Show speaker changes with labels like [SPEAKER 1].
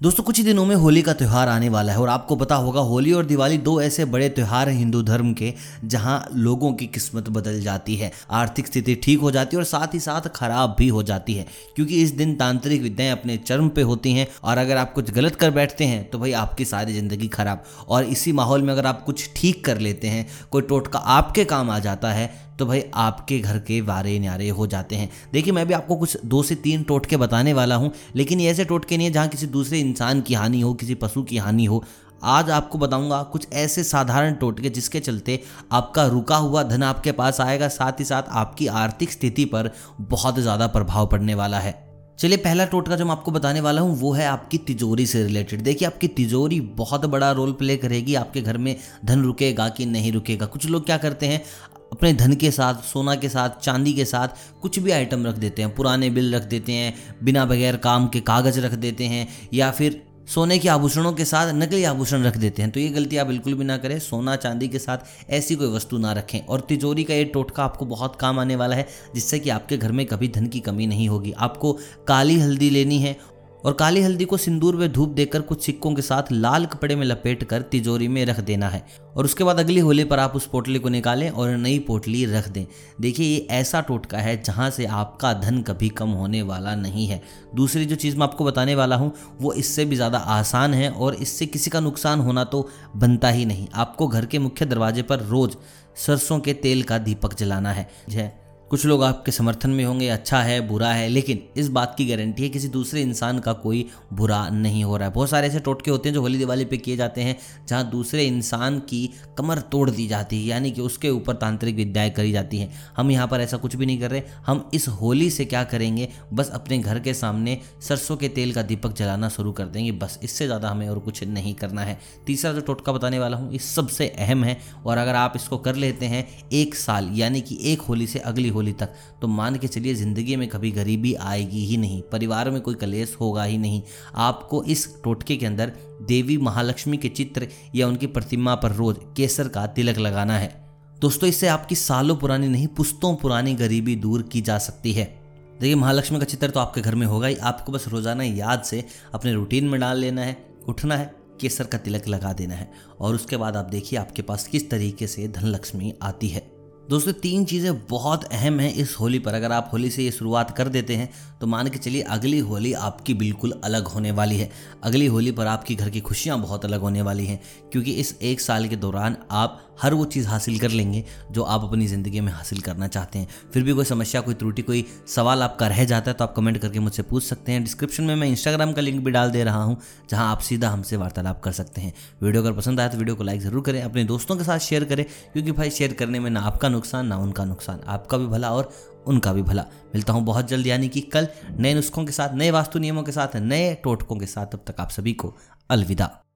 [SPEAKER 1] दोस्तों, कुछ ही दिनों में होली का त्यौहार आने वाला है और आपको पता होगा, होली और दिवाली दो ऐसे बड़े त्यौहार हैं हिंदू धर्म के, जहाँ लोगों की किस्मत बदल जाती है, आर्थिक स्थिति ठीक हो जाती है और साथ ही साथ खराब भी हो जाती है, क्योंकि इस दिन तांत्रिक विद्याएँ अपने चरम पे होती हैं और अगर आप कुछ गलत कर बैठते हैं तो भाई आपकी सारी ज़िंदगी खराब। और इसी माहौल में अगर आप कुछ ठीक कर लेते हैं, कोई टोटका आपके काम आ जाता है तो भाई आपके घर के वारे न्यारे हो जाते हैं। देखिए, मैं भी आपको कुछ दो से तीन टोटके बताने वाला हूँ, लेकिन ये ऐसे टोटके नहीं है जहाँ किसी दूसरे इंसान की हानि हो, किसी पशु की हानि हो। आज आपको बताऊँगा कुछ ऐसे साधारण टोटके जिसके चलते आपका रुका हुआ धन आपके पास आएगा, साथ ही साथ आपकी आर्थिक स्थिति पर बहुत ज़्यादा प्रभाव पड़ने वाला है। चलिए, पहला टोटका जो मैं आपको बताने वाला हूँ, वो है आपकी तिजोरी से रिलेटेड। देखिए, आपकी तिजोरी बहुत बड़ा रोल प्ले करेगी, आपके घर में धन रुकेगा कि नहीं रुकेगा। कुछ लोग क्या करते हैं अपने धन के साथ, सोना के साथ, चांदी के साथ कुछ भी आइटम रख देते हैं, पुराने बिल रख देते हैं, बिना बगैर काम के कागज़ रख देते हैं, या फिर सोने के आभूषणों के साथ नकली आभूषण रख देते हैं। तो ये गलती आप बिल्कुल भी ना करें, सोना, चांदी के साथ ऐसी कोई वस्तु ना रखें। और तिजोरी का ये टोटका आपको बहुत काम आने वाला है, जिससे कि आपके घर में कभी धन की कमी नहीं होगी। आपको काली हल्दी लेनी है और काली हल्दी को सिंदूर में धूप देकर कुछ सिक्कों के साथ लाल कपड़े में लपेट कर तिजोरी में रख देना है। और उसके बाद अगली होली पर आप उस पोटली को निकालें और नई पोटली रख दें। देखिए, ये ऐसा टोटका है जहाँ से आपका धन कभी कम होने वाला नहीं है। दूसरी जो चीज़ मैं आपको बताने वाला हूँ, वो इससे भी ज़्यादा आसान है और इससे किसी का नुकसान होना तो बनता ही नहीं। आपको घर के मुख्य दरवाजे पर रोज़ सरसों के तेल का दीपक जलाना है। कुछ लोग आपके समर्थन में होंगे अच्छा है, बुरा है, लेकिन इस बात की गारंटी है, किसी दूसरे इंसान का कोई बुरा नहीं हो रहा है। बहुत सारे ऐसे टोटके होते हैं जो होली दिवाली पे किए जाते हैं, जहाँ दूसरे इंसान की कमर तोड़ दी जाती है, यानी कि उसके ऊपर तांत्रिक विद्याएँ करी जाती हैं। हम यहाँ पर ऐसा कुछ भी नहीं कर रहे, हम इस होली से क्या करेंगे, बस अपने घर के सामने सरसों के तेल का दीपक जलाना शुरू कर देंगे, बस इससे ज़्यादा हमें और कुछ नहीं करना है। तीसरा जो टोटका बताने वाला हूँ, ये सबसे अहम है, और अगर आप इसको कर लेते हैं एक साल, यानी कि एक होली से अगली होली तक तो मान के चलिए, ज़िंदगी में कभी गरीबी आएगी ही नहीं, परिवार में कोई कलेश होगा ही नहीं। आपको इस टोटके के अंदर देवी महालक्ष्मी के चित्र या उनकी प्रतिमा पर रोज केसर का तिलक लगाना है। दोस्तों, इससे आपकी सालों पुरानी नहीं, पुस्तों पुरानी गरीबी दूर की जा सकती है। देखिए, महालक्ष्मी का चित्र तो आपके घर में होगा ही। आपको बस रोज़ाना याद से अपने रूटीन में डाल लेना है, उठना है, केसर का तिलक लगा देना है। और उसके बाद आप देखिए, आपके पास किस तरीके से धनलक्ष्मी आती है। दोस्तों, तीन चीज़ें बहुत अहम हैं इस होली पर। अगर आप होली से ये शुरुआत कर देते हैं तो मान के चलिए अगली होली आपकी बिल्कुल अलग होने वाली है। अगली होली पर आपकी घर की खुशियाँ बहुत अलग होने वाली हैं, क्योंकि इस एक साल के दौरान आप हर वो चीज़ हासिल कर लेंगे जो आप अपनी ज़िंदगी में हासिल करना चाहते हैं। फिर भी कोई समस्या, कोई त्रुटि, कोई सवाल आपका रह जाता है तो आप कमेंट करके मुझसे पूछ सकते हैं। डिस्क्रिप्शन में मैं इंस्टाग्राम का लिंक भी डाल दे रहा हूँ, जहाँ आप सीधा हमसे वार्तालाप कर सकते हैं। वीडियो अगर पसंद आया तो वीडियो को लाइक ज़रूर करें, अपने दोस्तों के साथ शेयर करें, क्योंकि भाई शेयर करने में ना आपका नुकसान, ना उनका नुकसान। आपका भी भला और उनका भी भला। मिलता हूँ बहुत जल्द, यानी कि कल। नए नुस्खों के साथ, नए वास्तु नियमों के साथ, नए टोटकों के साथ। तब तक आप सभी को अलविदा।